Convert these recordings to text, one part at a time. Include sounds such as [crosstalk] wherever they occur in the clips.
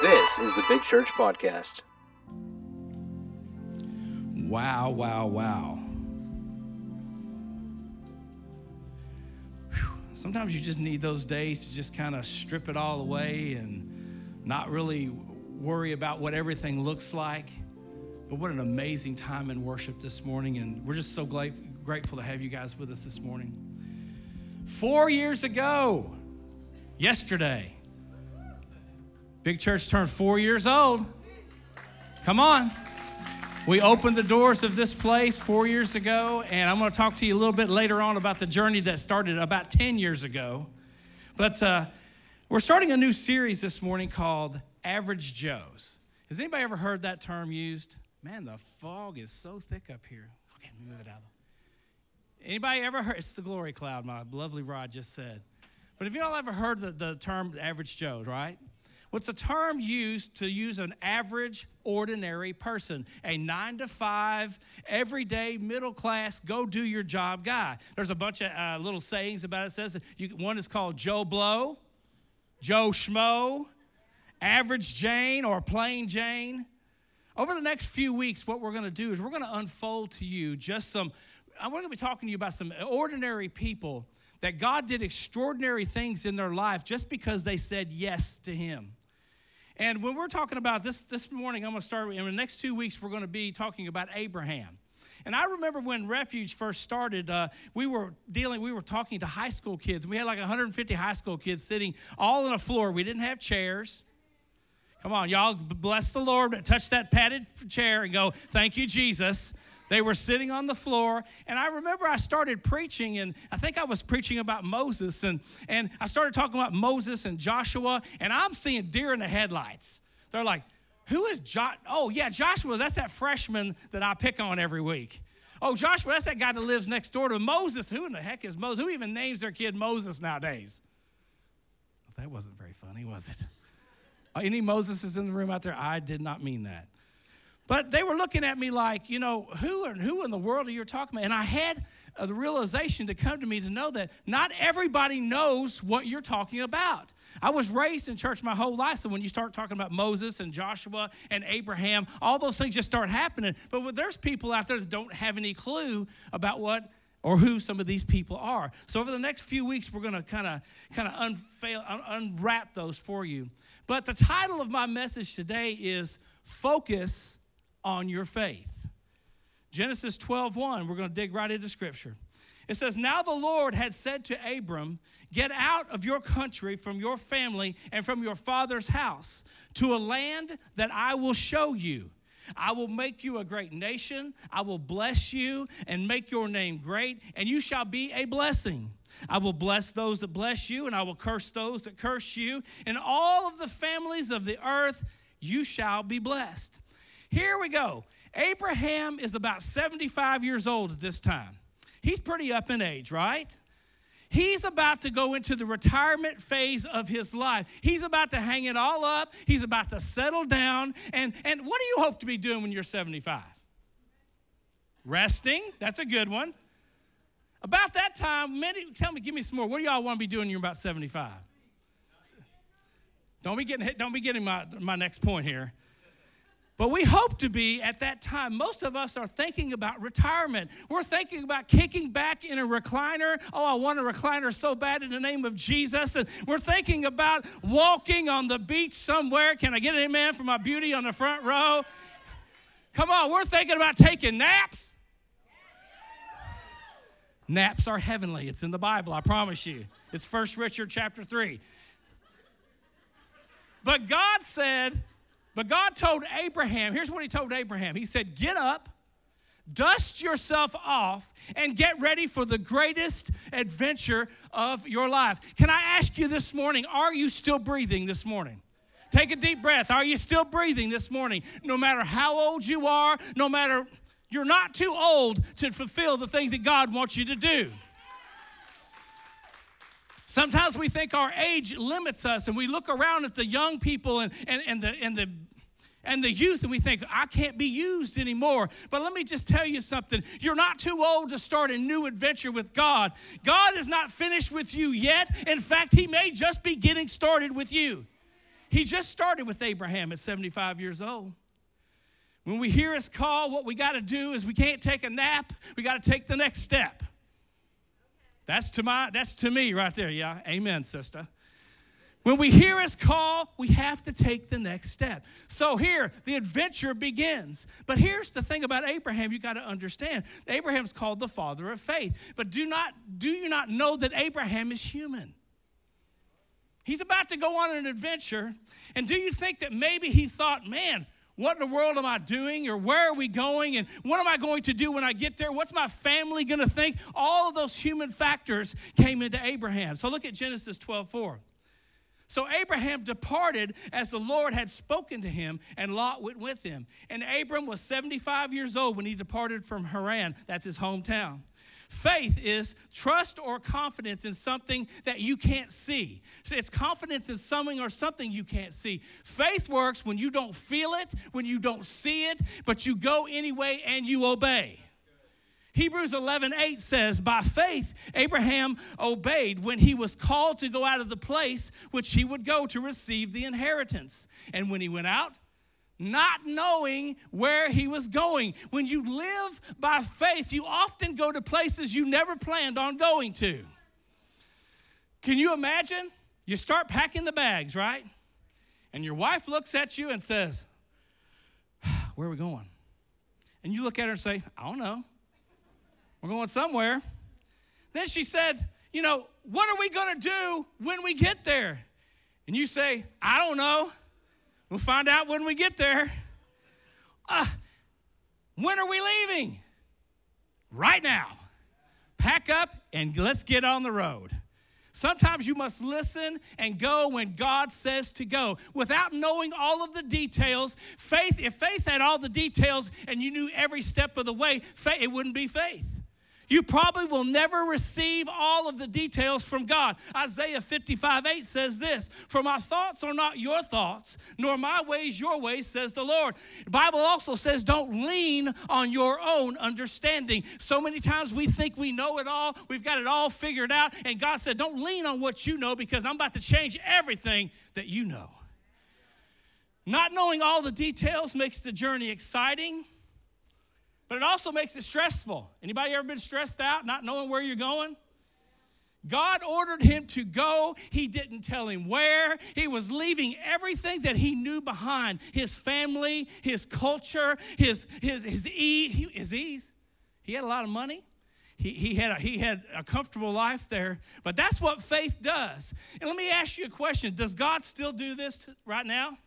This is the Big Church Podcast. Wow, wow, wow. Whew. Sometimes you just need those days to just kind of strip it all away and not really worry about what everything looks like. But what an amazing time in worship this morning. And we're just so grateful to have you guys with us this morning. Four years ago, yesterday, Big Church turned four years old. Come on. We opened the doors of this place four years ago, and I'm going to talk to you a little bit later on about the journey that started about 10 years ago. But uh, we're starting a new series this morning called Average Joes. Has anybody ever heard that term used? Man, the fog is so thick up here. Okay, let me move it out. Anybody ever heard? It's the glory cloud, my lovely Rod just said. But have you all ever heard the, the term average Joe, right? What's a term used to use an average, ordinary person, a nine to five, everyday, middle class, go do your job guy. There's a bunch of uh, little sayings about it. it says you, one is called Joe Blow, Joe Schmo, Average Jane, or Plain Jane. Over the next few weeks, what we're going to do is we're going to unfold to you just some. I'm going to be talking to you about some ordinary people that God did extraordinary things in their life just because they said yes to Him. And when we're talking about this this morning, I'm going to start in the next two weeks, we're going to be talking about Abraham. And I remember when Refuge first started, uh, we were dealing, we were talking to high school kids. We had like 150 high school kids sitting all on the floor. We didn't have chairs. Come on, y'all, bless the Lord, touch that padded chair and go, Thank you, Jesus. They were sitting on the floor, and I remember I started preaching, and I think I was preaching about Moses, and, and I started talking about Moses and Joshua, and I'm seeing deer in the headlights. They're like, who is Josh? Oh, yeah, Joshua, that's that freshman that I pick on every week. Oh, Joshua, that's that guy that lives next door to Moses. Who in the heck is Moses? Who even names their kid Moses nowadays? Well, that wasn't very funny, was it? Any Moseses in the room out there? I did not mean that. But they were looking at me like, you know, who and who in the world are you talking about? And I had the realization to come to me to know that not everybody knows what you're talking about. I was raised in church my whole life, so when you start talking about Moses and Joshua and Abraham, all those things just start happening. But there's people out there that don't have any clue about what or who some of these people are. So over the next few weeks, we're going to kind of kind of unwrap those for you. But the title of my message today is Focus on your faith. Genesis 12 1, we're going to dig right into scripture. It says, Now the Lord had said to Abram, Get out of your country, from your family, and from your father's house, to a land that I will show you. I will make you a great nation. I will bless you and make your name great, and you shall be a blessing. I will bless those that bless you, and I will curse those that curse you. In all of the families of the earth, you shall be blessed. Here we go. Abraham is about 75 years old at this time. He's pretty up in age, right? He's about to go into the retirement phase of his life. He's about to hang it all up. He's about to settle down. And, and what do you hope to be doing when you're 75? Resting. That's a good one. About that time, many, tell me, give me some more. What do y'all want to be doing when you're about 75? Don't be getting hit, don't be getting my, my next point here. But we hope to be at that time. Most of us are thinking about retirement. We're thinking about kicking back in a recliner. Oh, I want a recliner so bad in the name of Jesus. And we're thinking about walking on the beach somewhere. Can I get an amen for my beauty on the front row? Come on, we're thinking about taking naps. Naps are heavenly. It's in the Bible, I promise you. It's First Richard chapter 3. But God said, but God told Abraham, here's what he told Abraham He said, Get up, dust yourself off, and get ready for the greatest adventure of your life. Can I ask you this morning, are you still breathing this morning? Take a deep breath. Are you still breathing this morning? No matter how old you are, no matter, you're not too old to fulfill the things that God wants you to do. Sometimes we think our age limits us, and we look around at the young people and, and, and, the, and the and the youth, and we think, I can't be used anymore. But let me just tell you something. You're not too old to start a new adventure with God. God is not finished with you yet. In fact, He may just be getting started with you. He just started with Abraham at 75 years old. When we hear his call, what we got to do is we can't take a nap, we got to take the next step. That's to my that's to me right there. Yeah. Amen, sister. When we hear his call, we have to take the next step. So here, the adventure begins. But here's the thing about Abraham you got to understand. Abraham's called the father of faith. But do not do you not know that Abraham is human? He's about to go on an adventure, and do you think that maybe he thought, "Man, what in the world am I doing? Or where are we going? And what am I going to do when I get there? What's my family going to think? All of those human factors came into Abraham. So look at Genesis 12 4. So Abraham departed as the Lord had spoken to him, and Lot went with him. And Abram was 75 years old when he departed from Haran. That's his hometown. Faith is trust or confidence in something that you can't see. It's confidence in something or something you can't see. Faith works when you don't feel it, when you don't see it, but you go anyway and you obey. Hebrews 11, 8 says, By faith, Abraham obeyed when he was called to go out of the place which he would go to receive the inheritance. And when he went out, not knowing where he was going. When you live by faith, you often go to places you never planned on going to. Can you imagine? You start packing the bags, right? And your wife looks at you and says, Where are we going? And you look at her and say, I don't know. We're going somewhere. Then she said, You know, what are we going to do when we get there? And you say, I don't know. We'll find out when we get there. Uh, when are we leaving? Right now. Pack up and let's get on the road. Sometimes you must listen and go when God says to go without knowing all of the details. Faith, if faith had all the details and you knew every step of the way, faith, it wouldn't be faith you probably will never receive all of the details from God. Isaiah 55 8 says this For my thoughts are not your thoughts, nor my ways your ways, says the Lord. The Bible also says, Don't lean on your own understanding. So many times we think we know it all, we've got it all figured out, and God said, Don't lean on what you know because I'm about to change everything that you know. Not knowing all the details makes the journey exciting but it also makes it stressful. Anybody ever been stressed out, not knowing where you're going? God ordered him to go. He didn't tell him where. He was leaving everything that he knew behind his family, his culture, his, his, his, ease, his ease. He had a lot of money. He, he, had a, he had a comfortable life there. But that's what faith does. And let me ask you a question Does God still do this right now?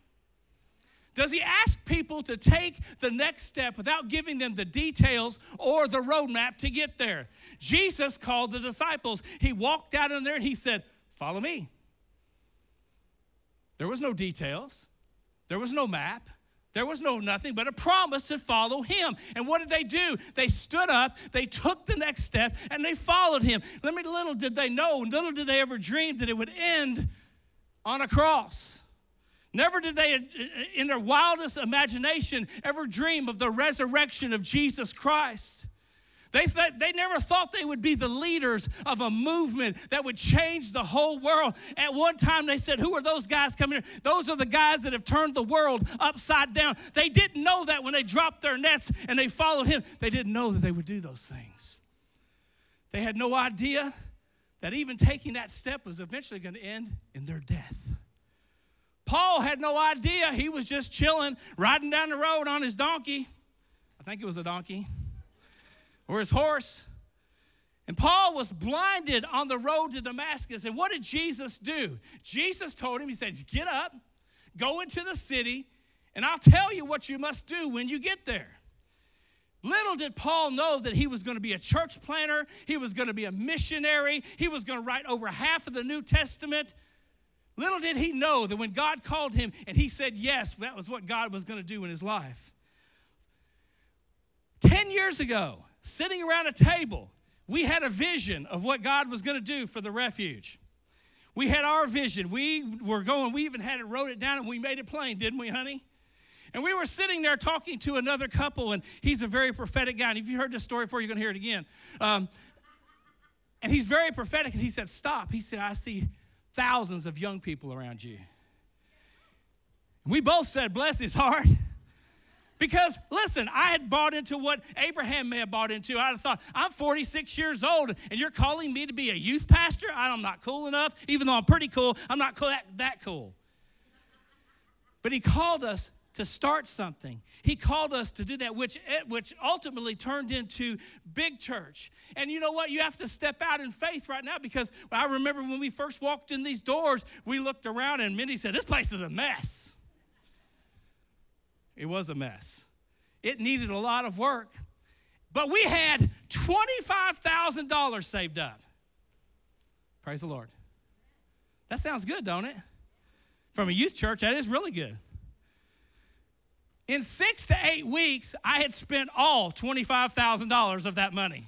Does he ask people to take the next step without giving them the details or the roadmap to get there? Jesus called the disciples. He walked out in there and he said, Follow me. There was no details, there was no map. There was no nothing but a promise to follow him. And what did they do? They stood up, they took the next step, and they followed him. Little did they know, little did they ever dream that it would end on a cross. Never did they, uh, in their wildest imagination, ever dream of the resurrection of Jesus Christ. They, th- they never thought they would be the leaders of a movement that would change the whole world. At one time, they said, Who are those guys coming here? Those are the guys that have turned the world upside down. They didn't know that when they dropped their nets and they followed him. They didn't know that they would do those things. They had no idea that even taking that step was eventually going to end in their death. Paul had no idea. He was just chilling, riding down the road on his donkey. I think it was a donkey, or his horse. And Paul was blinded on the road to Damascus. And what did Jesus do? Jesus told him, He says, Get up, go into the city, and I'll tell you what you must do when you get there. Little did Paul know that he was going to be a church planter, he was going to be a missionary, he was going to write over half of the New Testament. Little did he know that when God called him and he said yes, that was what God was going to do in his life. 10 years ago, sitting around a table, we had a vision of what God was going to do for the refuge. We had our vision. We were going, we even had it, wrote it down, and we made it plain, didn't we, honey? And we were sitting there talking to another couple, and he's a very prophetic guy. And if you heard this story before, you're going to hear it again. Um, and he's very prophetic, and he said, Stop. He said, I see thousands of young people around you. We both said, bless his heart. Because listen, I had bought into what Abraham may have bought into. I thought, I'm 46 years old and you're calling me to be a youth pastor? I'm not cool enough. Even though I'm pretty cool, I'm not that, that cool. But he called us to start something. He called us to do that, which, which ultimately turned into big church. And you know what? You have to step out in faith right now because I remember when we first walked in these doors, we looked around and Mindy said, This place is a mess. It was a mess. It needed a lot of work. But we had $25,000 saved up. Praise the Lord. That sounds good, don't it? From a youth church, that is really good. In six to eight weeks, I had spent all $25,000 of that money.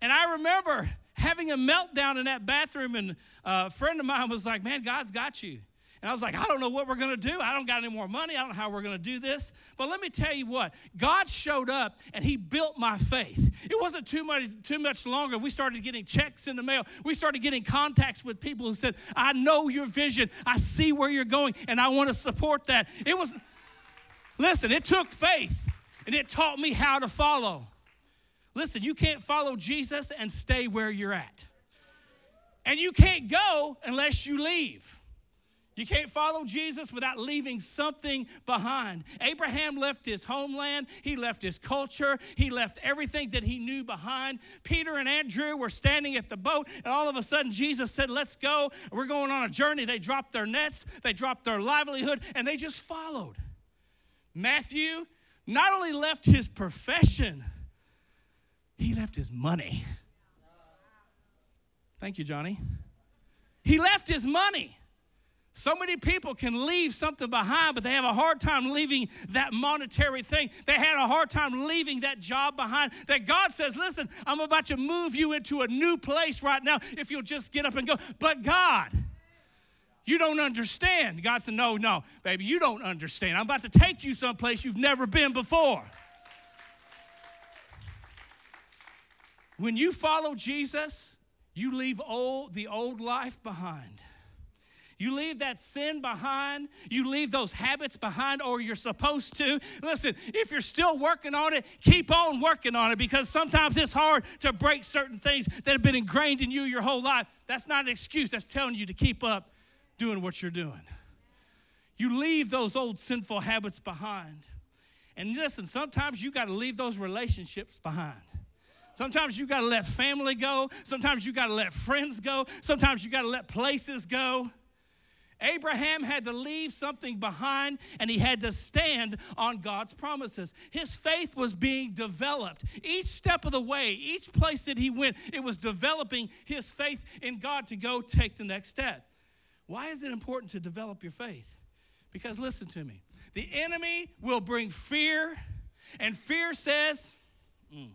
And I remember having a meltdown in that bathroom, and a friend of mine was like, Man, God's got you. And I was like, I don't know what we're going to do. I don't got any more money. I don't know how we're going to do this. But let me tell you what, God showed up and he built my faith. It wasn't too much too much longer. We started getting checks in the mail. We started getting contacts with people who said, "I know your vision. I see where you're going and I want to support that." It was Listen, it took faith and it taught me how to follow. Listen, you can't follow Jesus and stay where you're at. And you can't go unless you leave. You can't follow Jesus without leaving something behind. Abraham left his homeland, he left his culture, he left everything that he knew behind. Peter and Andrew were standing at the boat, and all of a sudden Jesus said, Let's go. We're going on a journey. They dropped their nets, they dropped their livelihood, and they just followed. Matthew not only left his profession, he left his money. Thank you, Johnny. He left his money. So many people can leave something behind, but they have a hard time leaving that monetary thing. They had a hard time leaving that job behind. That God says, Listen, I'm about to move you into a new place right now if you'll just get up and go. But God, you don't understand. God said, No, no, baby, you don't understand. I'm about to take you someplace you've never been before. When you follow Jesus, you leave old, the old life behind. You leave that sin behind. You leave those habits behind, or you're supposed to. Listen, if you're still working on it, keep on working on it because sometimes it's hard to break certain things that have been ingrained in you your whole life. That's not an excuse, that's telling you to keep up doing what you're doing. You leave those old sinful habits behind. And listen, sometimes you got to leave those relationships behind. Sometimes you got to let family go. Sometimes you got to let friends go. Sometimes you got to let places go. Abraham had to leave something behind and he had to stand on God's promises. His faith was being developed. Each step of the way, each place that he went, it was developing his faith in God to go take the next step. Why is it important to develop your faith? Because listen to me the enemy will bring fear, and fear says, mm,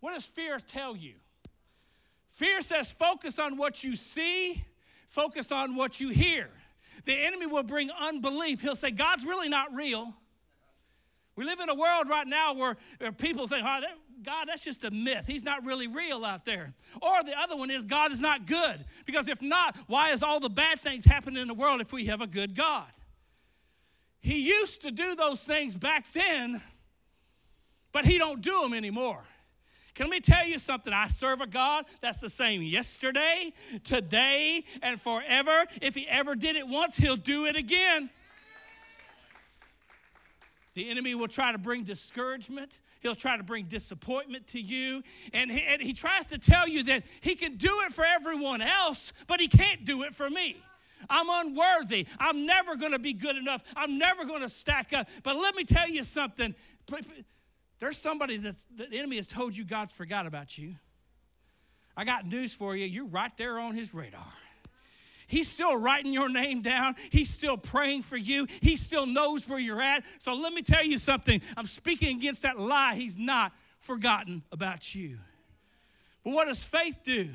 what does fear tell you? Fear says focus on what you see Focus on what you hear. The enemy will bring unbelief. He'll say, God's really not real. We live in a world right now where, people say, oh, God, that's just a myth. He's not really real out there. Or the other one is, God is not good. Because if not, why is all the bad things happening in the world if we have a good God? He used to do those things back then, but he don't do them anymore. Can me tell you something? I serve a God that's the same yesterday, today, and forever. If He ever did it once, He'll do it again. The enemy will try to bring discouragement. He'll try to bring disappointment to you. And he, and he tries to tell you that he can do it for everyone else, but he can't do it for me. I'm unworthy. I'm never going to be good enough. I'm never going to stack up. But let me tell you something. There's somebody that's the enemy has told you God's forgot about you. I got news for you. You're right there on his radar. He's still writing your name down. He's still praying for you. He still knows where you're at. So let me tell you something. I'm speaking against that lie. He's not forgotten about you. But what does faith do?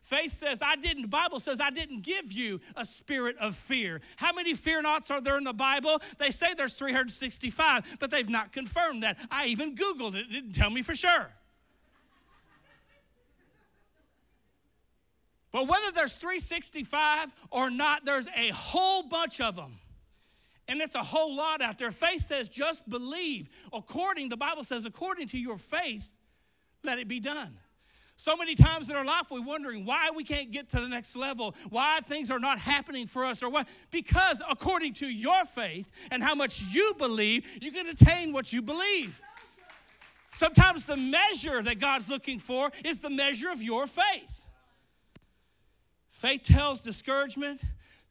Faith says, I didn't, the Bible says, I didn't give you a spirit of fear. How many fear nots are there in the Bible? They say there's 365, but they've not confirmed that. I even Googled it, it didn't tell me for sure. But whether there's 365 or not, there's a whole bunch of them. And it's a whole lot out there. Faith says, just believe. According, the Bible says, according to your faith, let it be done. So many times in our life, we're wondering why we can't get to the next level, why things are not happening for us, or what. Because according to your faith and how much you believe, you can attain what you believe. Sometimes the measure that God's looking for is the measure of your faith. Faith tells discouragement.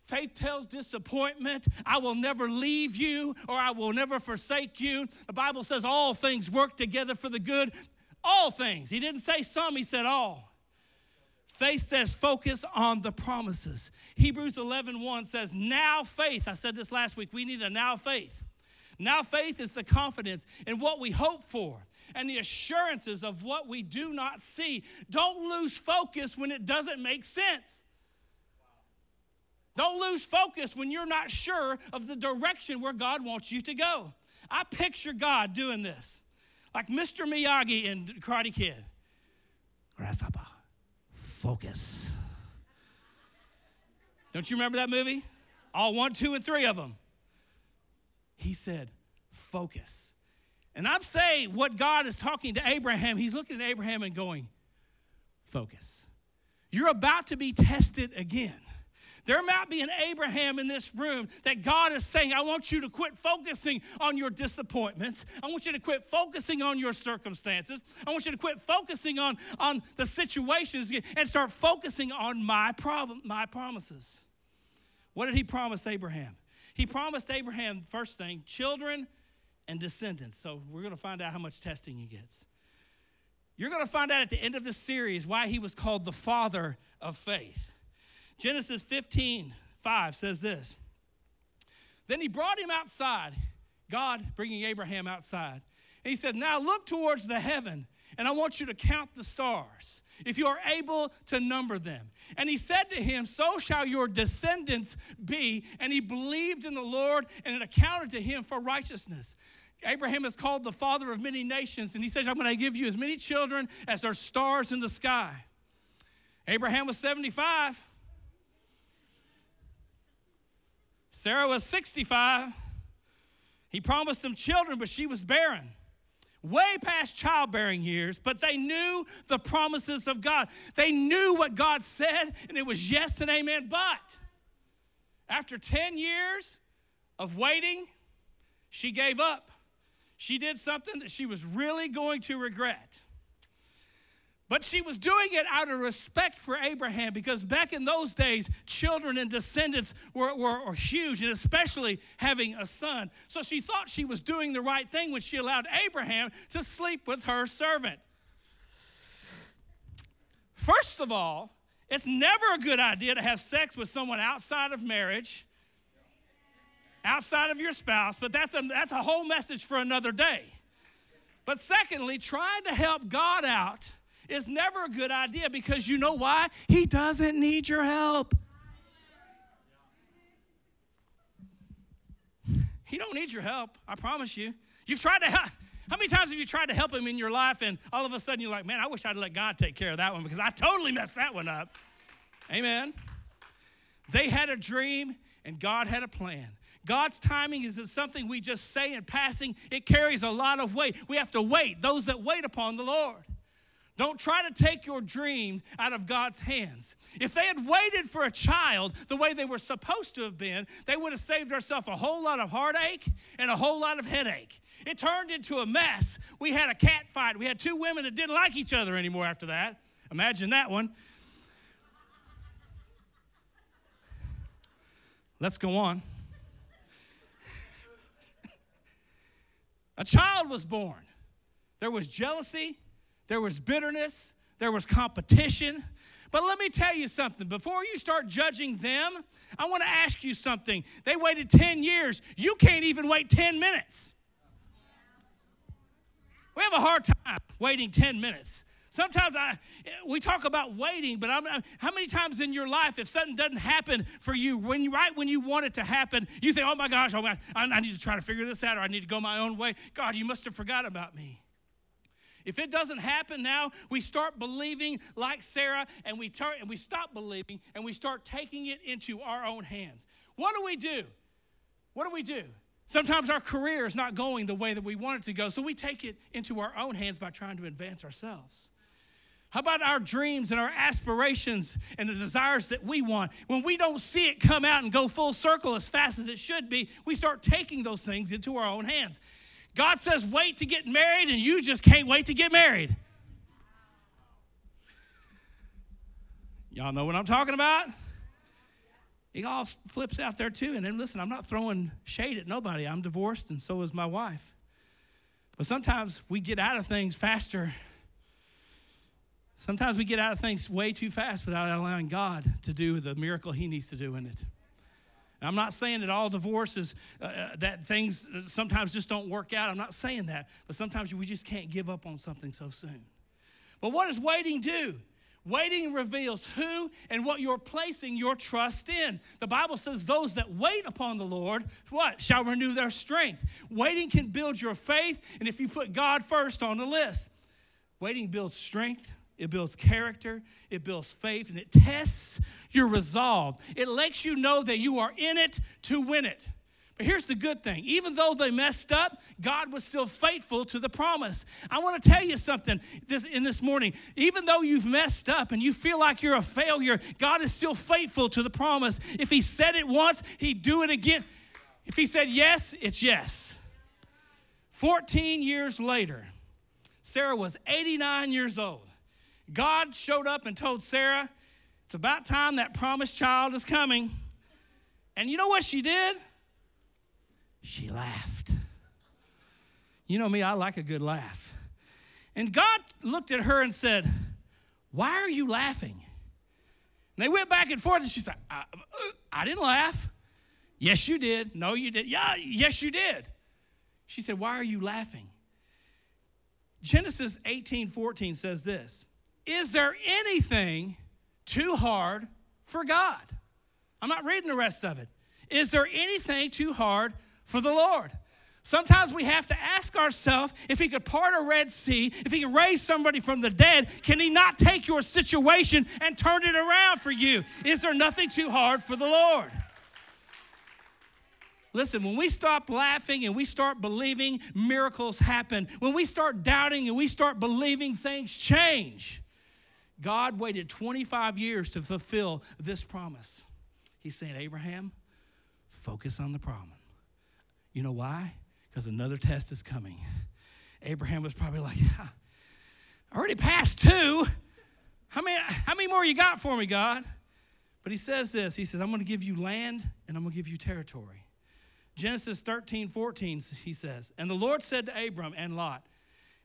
Faith tells disappointment. I will never leave you or I will never forsake you. The Bible says all things work together for the good all things. He didn't say some, he said all. Faith says focus on the promises. Hebrews 11 1 says, Now faith, I said this last week, we need a now faith. Now faith is the confidence in what we hope for and the assurances of what we do not see. Don't lose focus when it doesn't make sense. Don't lose focus when you're not sure of the direction where God wants you to go. I picture God doing this like Mr. Miyagi in Karate Kid. Grasshopper, focus. Don't you remember that movie? All one, two, and three of them. He said, focus. And I'm saying what God is talking to Abraham, he's looking at Abraham and going, focus. You're about to be tested again. There might be an Abraham in this room that God is saying, I want you to quit focusing on your disappointments. I want you to quit focusing on your circumstances. I want you to quit focusing on, on the situations and start focusing on my problem, my promises. What did he promise Abraham? He promised Abraham, first thing, children and descendants. So we're going to find out how much testing he gets. You're going to find out at the end of this series why he was called the father of faith. Genesis 15, 5 says this. Then he brought him outside, God bringing Abraham outside. And he said, Now look towards the heaven, and I want you to count the stars, if you are able to number them. And he said to him, So shall your descendants be. And he believed in the Lord, and it accounted to him for righteousness. Abraham is called the father of many nations, and he says, I'm going to give you as many children as there are stars in the sky. Abraham was 75. Sarah was 65. He promised them children, but she was barren. Way past childbearing years, but they knew the promises of God. They knew what God said, and it was yes and amen. But after 10 years of waiting, she gave up. She did something that she was really going to regret. But she was doing it out of respect for Abraham because back in those days, children and descendants were, were, were, huge, and especially having a son. So she thought she was doing the right thing when she allowed Abraham to sleep with her servant. First of all, it's never a good idea to have sex with someone outside of marriage, outside of your spouse, but that's a, that's a whole message for another day. But secondly, trying to help God out is never a good idea because you know why? He doesn't need your help. [laughs] He don't need your help, I promise you. You've tried to help. [laughs] How many times have you tried to help him in your life and all of a sudden you're like, man, I wish I'd let God take care of that one because I totally messed that one up. Amen. They had a dream and God had a plan. God's timing isn't something we just say in passing, it carries a lot of weight. We have to wait, those that wait upon the Lord. Don't try to take your dream out of God's hands. If they had waited for a child the way they were supposed to have been, they would have saved ourselves a whole lot of heartache and a whole lot of headache. It turned into a mess. We had a cat fight. We had two women that didn't like each other anymore after that. Imagine that one. Let's go on. a child was born. There was jealousy, there was bitterness, there was competition. But let me tell you something. Before you start judging them, I want to ask you something. They waited 10 years. You can't even wait 10 minutes. We have a hard time waiting 10 minutes. Sometimes I, we talk about waiting, but I'm, how many times in your life, if something doesn't happen for you, when right when you want it to happen, you think, oh my gosh, oh my, I, I need to try to figure this out, or I need to go my own way. God, you must have forgot about me. If it doesn't happen now, we start believing like Sarah and we turn and we stop believing and we start taking it into our own hands. What do we do? What do we do? Sometimes our career is not going the way that we want it to go, so we take it into our own hands by trying to advance ourselves. How about our dreams and our aspirations and the desires that we want? When we don't see it come out and go full circle as fast as it should be, we start taking those things into our own hands. God says, wait to get married, and you just can't wait to get married. Y'all know what I'm talking about? It all flips out there too. And then listen, I'm not throwing shade at nobody. I'm divorced, and so is my wife. But sometimes we get out of things faster Sometimes we get out of things way too fast without allowing God to do the miracle He needs to do in it. I'm not saying that all divorces, uh, uh that things sometimes just don't work out. I'm not saying that. But sometimes we just can't give up on something so soon. But what does waiting do? Waiting reveals who and what you're placing your trust in. The Bible says those that wait upon the Lord, what? Shall renew their strength. Waiting can build your faith, and if you put God first on the list, waiting builds strength, it builds character, it builds faith, and it tests your resolve. It lets you know that you are in it to win it. But here's the good thing even though they messed up, God was still faithful to the promise. I want to tell you something this, in this morning. Even though you've messed up and you feel like you're a failure, God is still faithful to the promise. If He said it once, He'd do it again. If He said yes, it's yes. 14 years later, Sarah was 89 years old. God showed up and told Sarah, It's about time that promised child is coming. And you know what she did? She laughed. You know me, I like a good laugh. And God looked at her and said, Why are you laughing? And they went back and forth, and she said, I, I didn't laugh. Yes, you did. No, you did. Yeah, yes, you did. She said, Why are you laughing? Genesis 18 14 says this is there anything too hard for God? I'm not reading the rest of it. Is there anything too hard for the Lord? Sometimes we have to ask ourselves if he could part a Red Sea, if he can raise somebody from the dead, can he not take your situation and turn it around for you? Is there nothing too hard for the Lord? Listen, when we stop laughing and we start believing, miracles happen. When we start doubting and we start believing, things change. God waited 25 years to fulfill this promise. He's saying, Abraham, focus on the problem. You know why? Because another test is coming. Abraham was probably like, I already passed two. How many, how many more you got for me, God? But he says this He says, I'm going to give you land and I'm going to give you territory. Genesis 13, 14, he says, And the Lord said to Abram and Lot,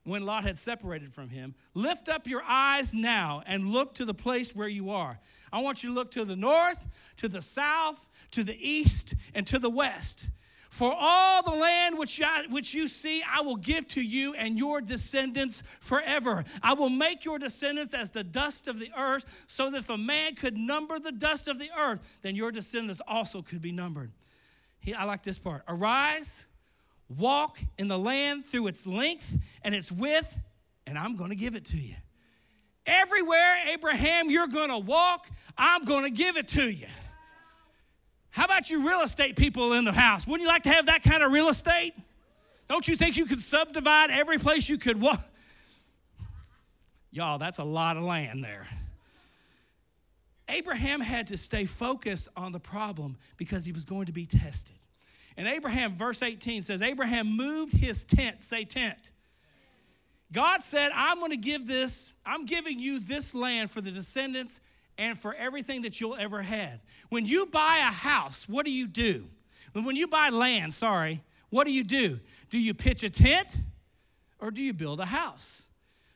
when Lot had separated from him, lift up your eyes now and look to the place where you are. I want you to look to the north, to the south, to the east, and to the west. For all the land which, I, which you see, I will give to you and your descendants forever. I will make your descendants as the dust of the earth, so that if a man could number the dust of the earth, then your descendants also could be numbered. He, I like this part. Arise Walk in the land through its length and its width, and I'm going to give it to you. Everywhere, Abraham, you're going to walk, I'm going to give it to you. How about you real estate people in the house? Wouldn't you like to have that kind of real estate? Don't you think you could subdivide every place you could walk? Y'all, that's a lot of land there. Abraham had to stay focused on the problem because he was going to be tested. And Abraham, verse 18 says, Abraham moved his tent, say tent. God said, I'm going to give this, I'm giving you this land for the descendants and for everything that you'll ever had. When you buy a house, what do you do? When you buy land, sorry, what do you do? Do you pitch a tent or do you build a house?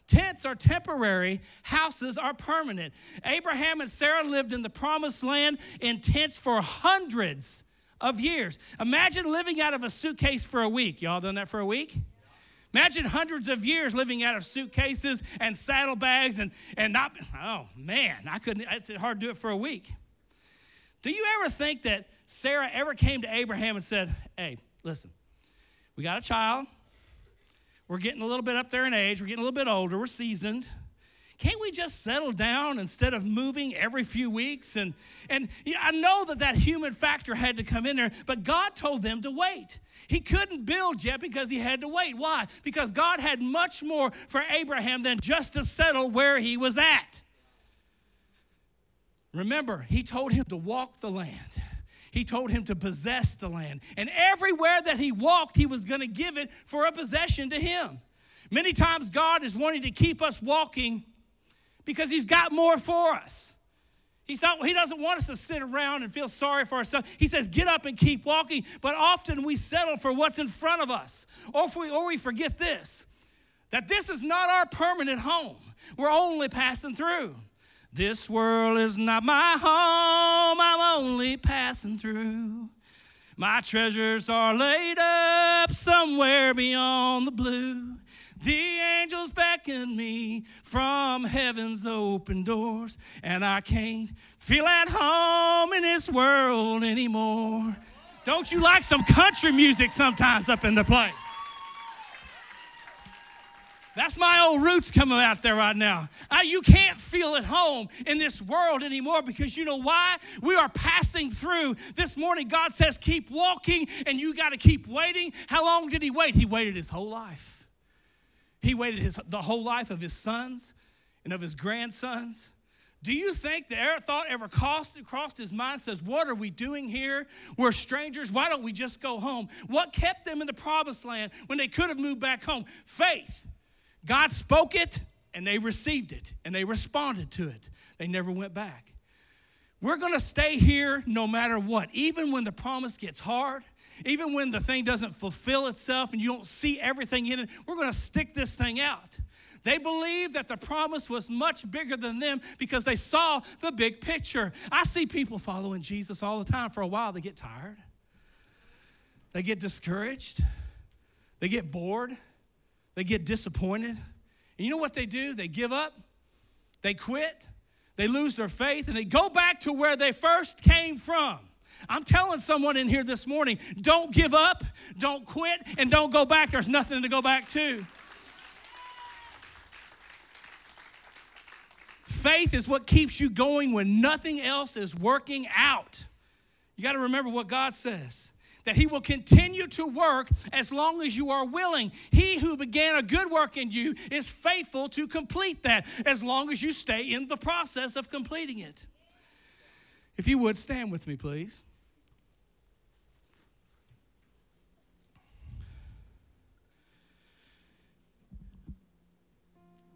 Tents are temporary, houses are permanent. Abraham and Sarah lived in the promised land in tents for hundreds of years. Imagine living out of a suitcase for a week. Y'all done that for a week? Imagine hundreds of years living out of suitcases and saddlebags and, and not, oh man, I couldn't, it's hard to do it for a week. Do you ever think that Sarah ever came to Abraham and said, hey, listen, we got a child, We're getting a little bit up there in age, we're getting a little bit older, we're seasoned. Can't we just settle down instead of moving every few weeks? And, and yeah, I know that that human factor had to come in there, but God told them to wait. He couldn't build yet because he had to wait. Why? Because God had much more for Abraham than just to settle where he was at. Remember, he told him to walk the land. He told him to possess the land. And everywhere that he walked, he was going to give it for a possession to him. Many times, God is wanting to keep us walking because he's got more for us. He's not, he doesn't want us to sit around and feel sorry for ourselves. He says, get up and keep walking. But often we settle for what's in front of us. Or, we, or we forget this that this is not our permanent home. We're only passing through. This world is not my home. I'm only passing through. My treasures are laid up somewhere beyond the blue. The angels beckon me from heaven's open doors, and I can't feel at home in this world anymore. Don't you like some country music sometimes up in the place? That's my old roots coming out there right now. I, you can't feel at home in this world anymore because you know why? We are passing through. This morning, God says, keep walking, and you got to keep waiting. How long did He wait? He waited His whole life. He waited his, the whole life of his sons and of his grandsons. Do you think the thought ever crossed, crossed his mind says, What are we doing here? We're strangers. Why don't we just go home? What kept them in the promised land when they could have moved back home? Faith. God spoke it and they received it and they responded to it. They never went back. We're going to stay here no matter what, even when the promise gets hard, even when the thing doesn't fulfill itself and you don't see everything in it, we're going to stick this thing out. They believed that the promise was much bigger than them because they saw the big picture. I see people following Jesus all the time. For a while, they get tired, they get discouraged, they get bored, they get disappointed. And you know what they do? They give up, they quit, they lose their faith, and they go back to where they first came from. I'm telling someone in here this morning don't give up, don't quit, and don't go back. There's nothing to go back to. Faith is what keeps you going when nothing else is working out. You got to remember what God says that He will continue to work as long as you are willing. He who began a good work in you is faithful to complete that as long as you stay in the process of completing it. If you would, stand with me, please.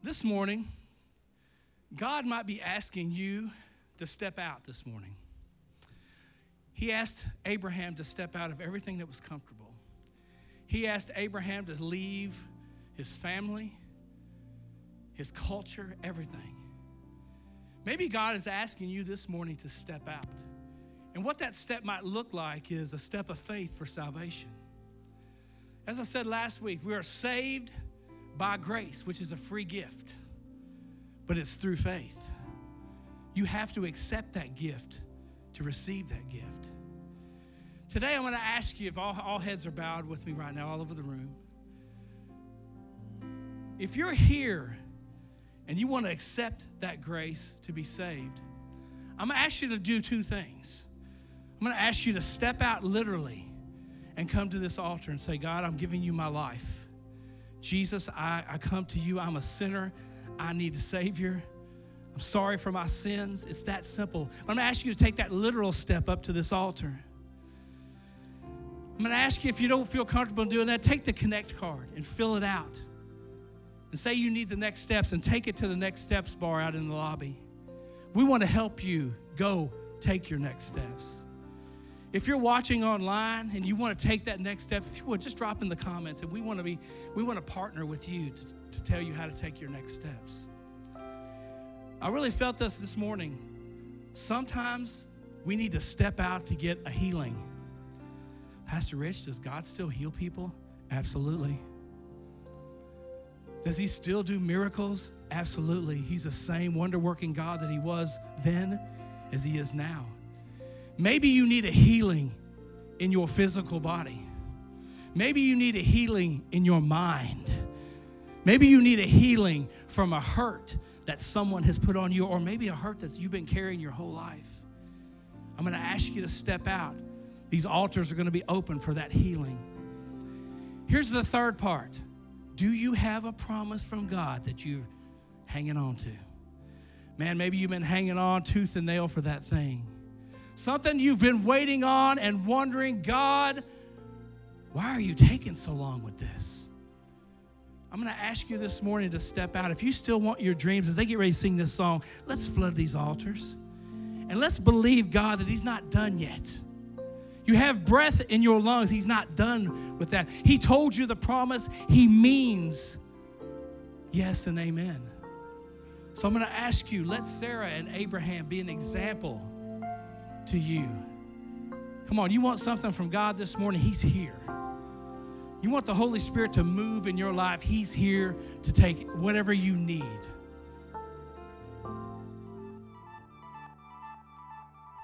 This morning, God might be asking you to step out this morning. He asked Abraham to step out of everything that was comfortable. He asked Abraham to leave his family, his culture, everything. Maybe God is asking you this morning to step out. And what that step might look like is a step of faith for salvation. As I said last week, we are saved by grace, which is a free gift, but it's through faith. You have to accept that gift to receive that gift. Today, I want to ask you if all, all heads are bowed with me right now, all over the room. If you're here and you want to accept that grace to be saved, I'm going to ask you to do two things. I'm going to ask you to step out literally and come to this altar and say, God, I'm giving you my life. Jesus, I, I come to you. I'm a sinner. I need a Savior. I'm sorry for my sins. It's that simple. I'm going to ask you to take that literal step up to this altar. I'm going to ask you if you don't feel comfortable doing that, take the Connect card and fill it out. And say you need the next steps and take it to the next steps bar out in the lobby. We want to help you go take your next steps. If you're watching online and you want to take that next step, if you would just drop in the comments and we want to be we want to partner with you to, to tell you how to take your next steps. I really felt this this morning. Sometimes we need to step out to get a healing. Pastor Rich, does God still heal people? Absolutely. Does he still do miracles? Absolutely. He's the same wonder working God that he was then as he is now. Maybe you need a healing in your physical body. Maybe you need a healing in your mind. Maybe you need a healing from a hurt that someone has put on you, or maybe a hurt that you've been carrying your whole life. I'm going to ask you to step out. These altars are going to be open for that healing. Here's the third part Do you have a promise from God that you're hanging on to? Man, maybe you've been hanging on tooth and nail for that thing. Something you've been waiting on and wondering, God, why are you taking so long with this? I'm going to ask you this morning to step out. If you still want your dreams, as they get ready to sing this song, let's flood these altars. And let's believe, God, that He's not done yet. You have breath in your lungs. He's not done with that. He told you the promise. He means yes and amen. So I'm going to ask you let Sarah and Abraham be an example to you. Come on, you want something from God this morning? He's here. You want the Holy Spirit to move in your life? He's here to take whatever you need.